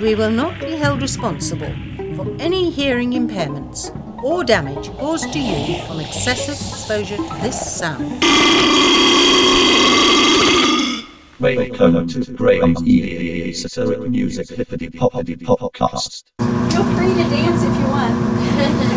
we will not be held responsible for any hearing impairments or damage caused to you from excessive exposure to this sound. Feel free to dance if you want.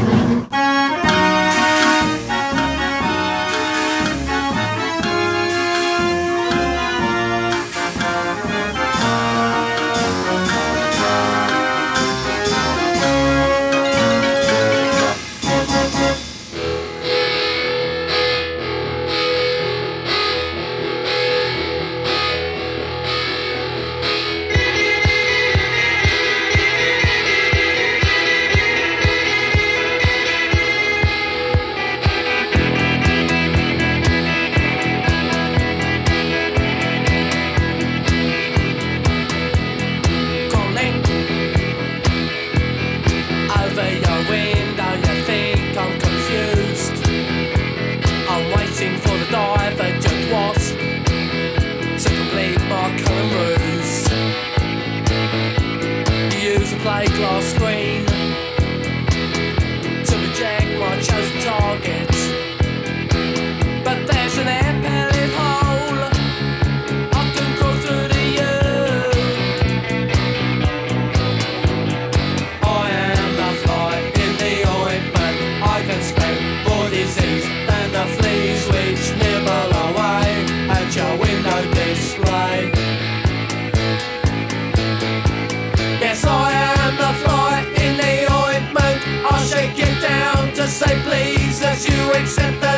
Acepta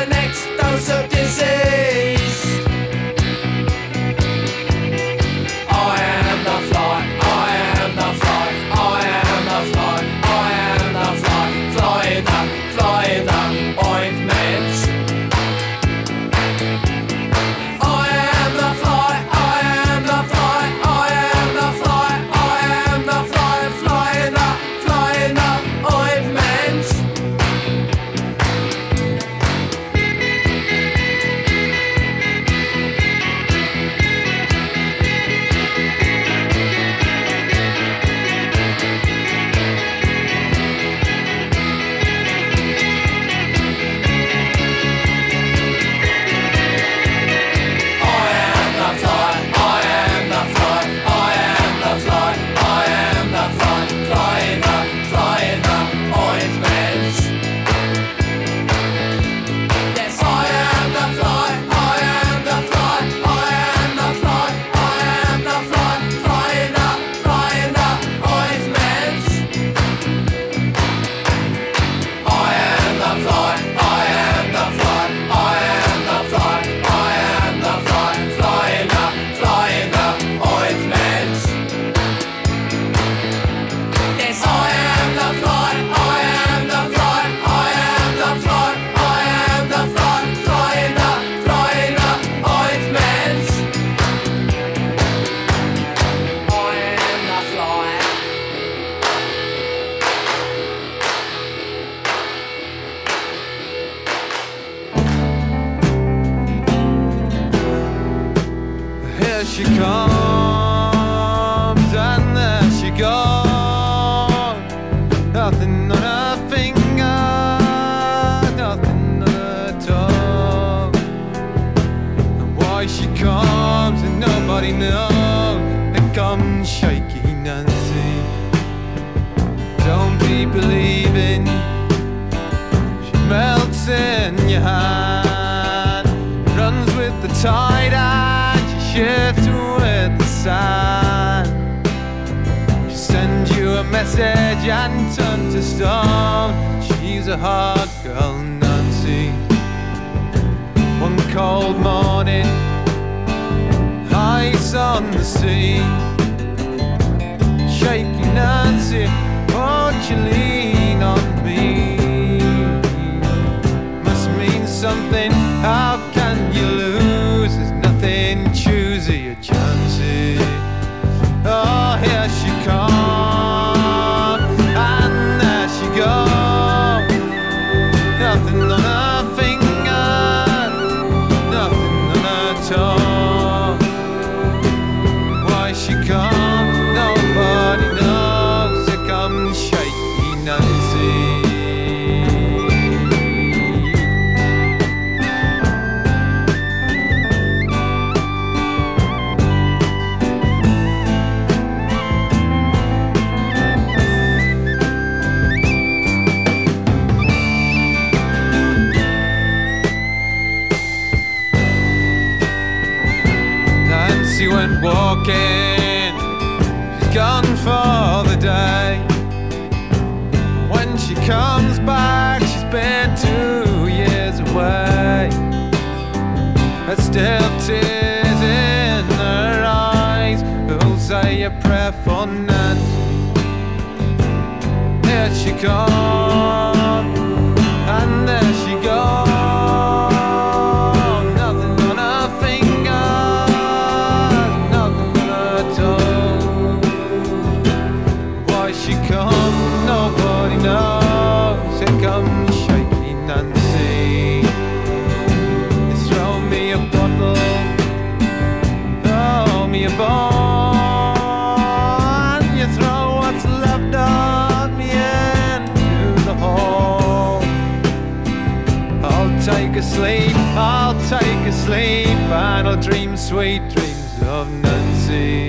marinad kan shaking and see. Don't be believing she melts in your hand, runs with the tide and she shifts with the sand. She sends you a message and turns to stone. She's a hard girl, Nancy. One cold morning lights on the sea. for Nancy. Here she comes. sweet dreams of Nancy.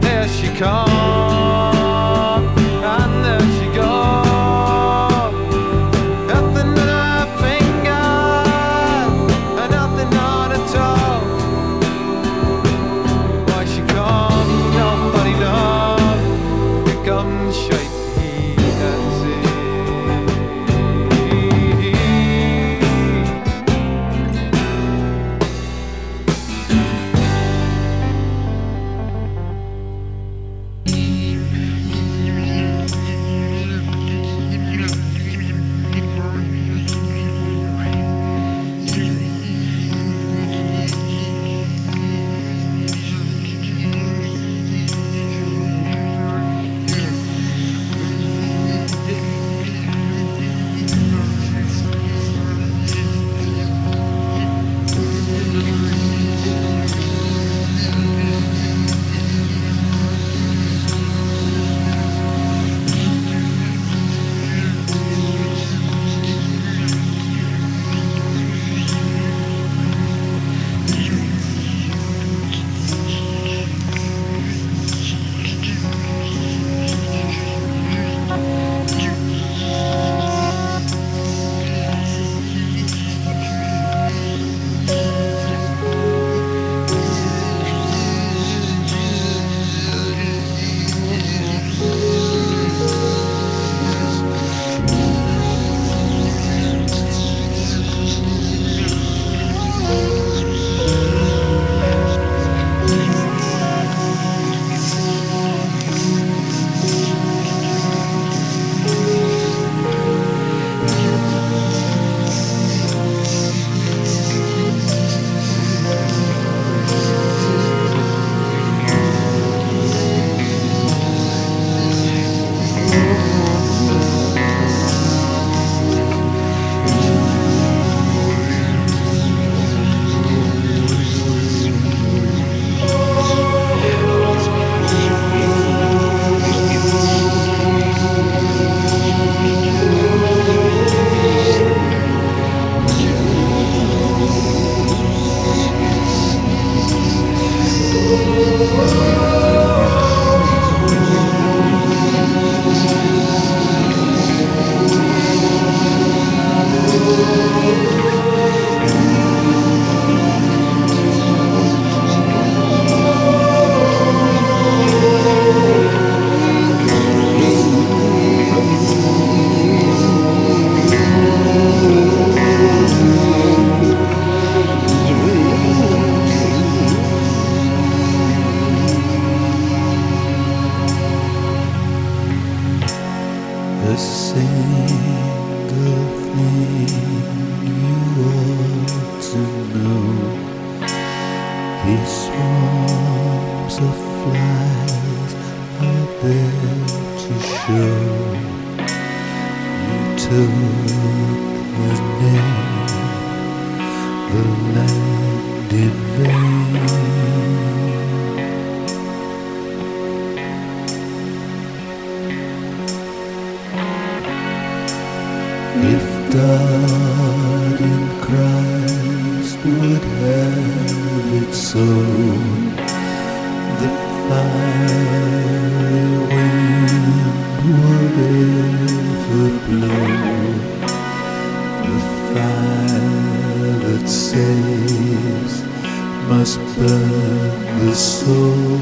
There she comes. to it saves must burn the soul.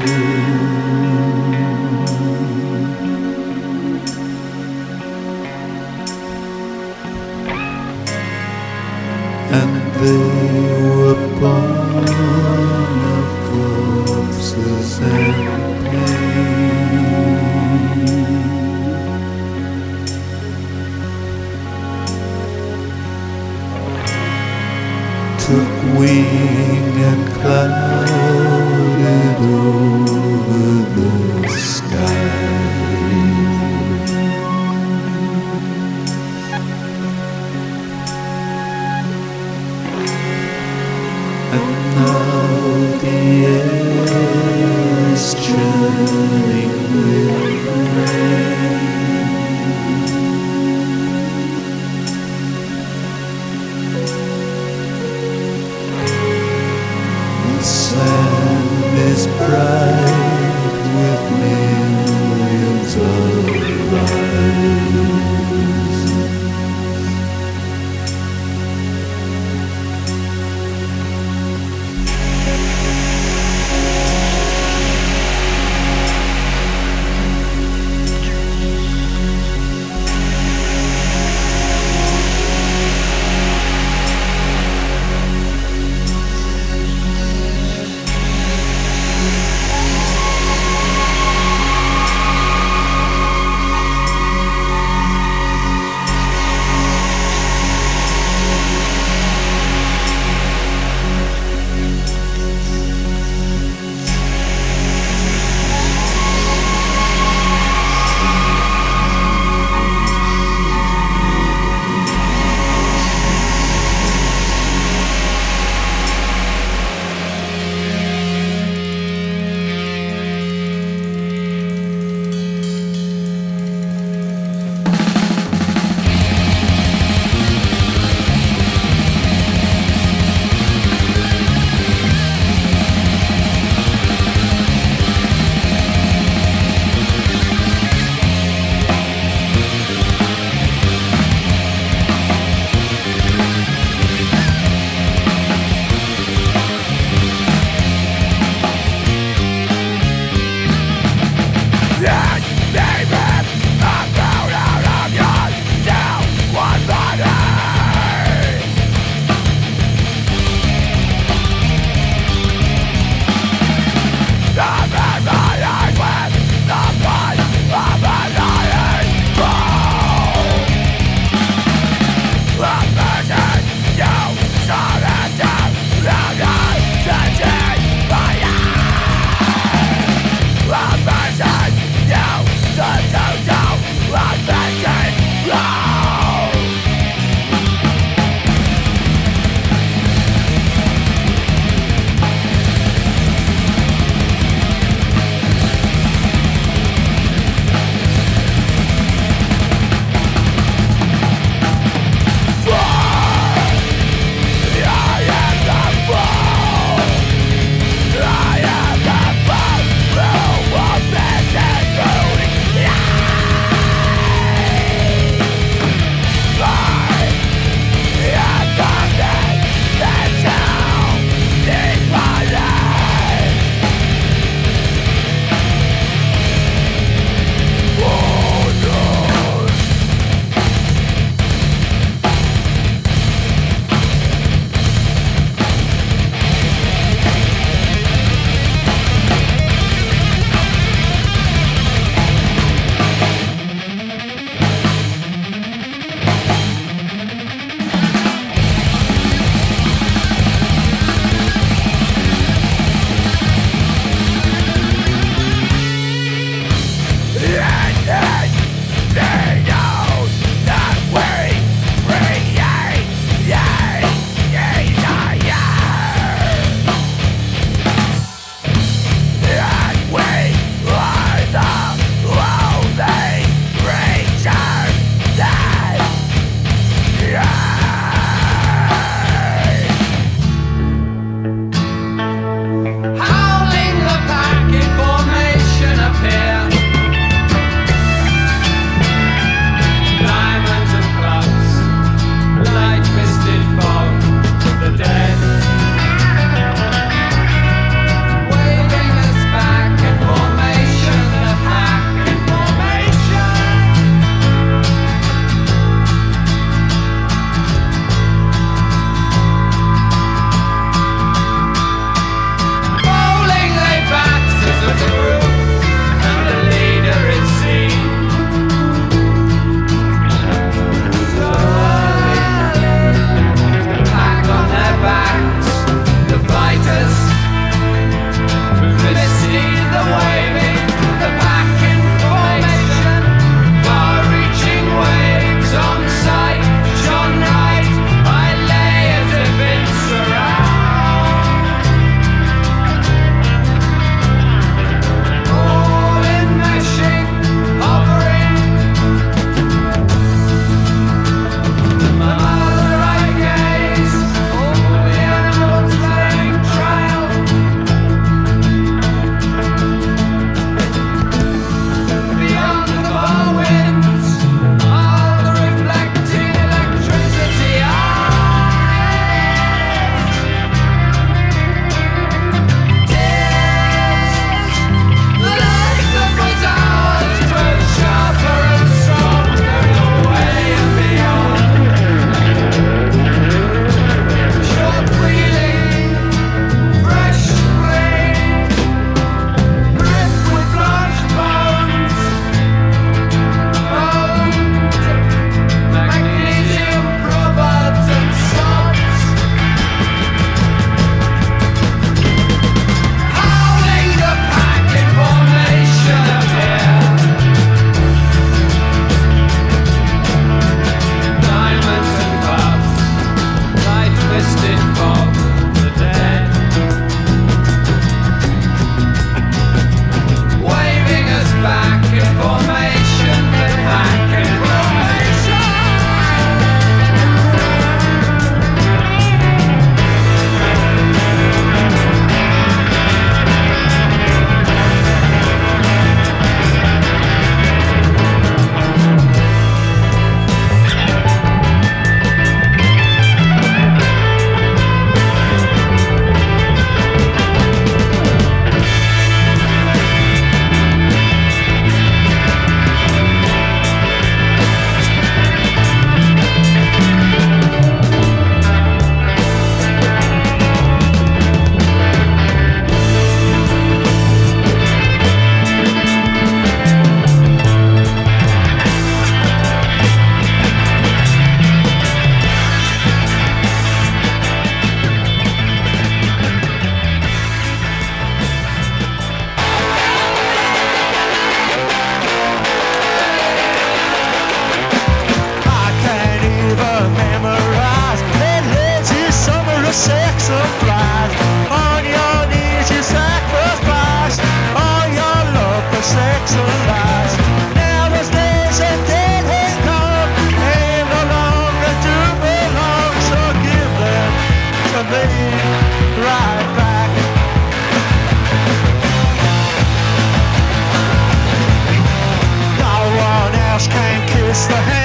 Can kiss the hand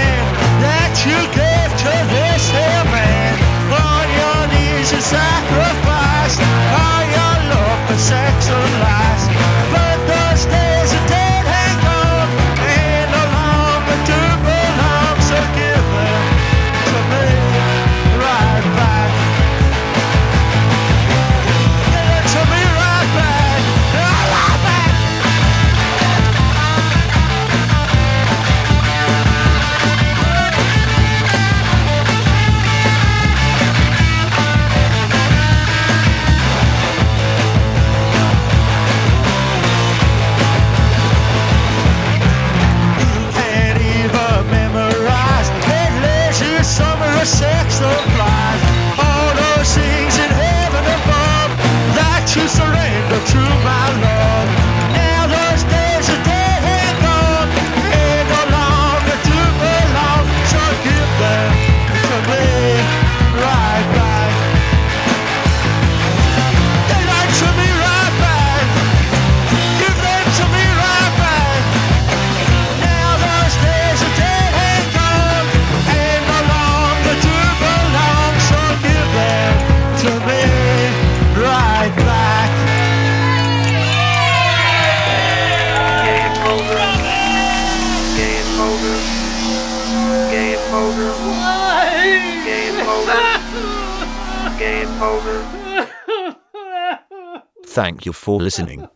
you for listening.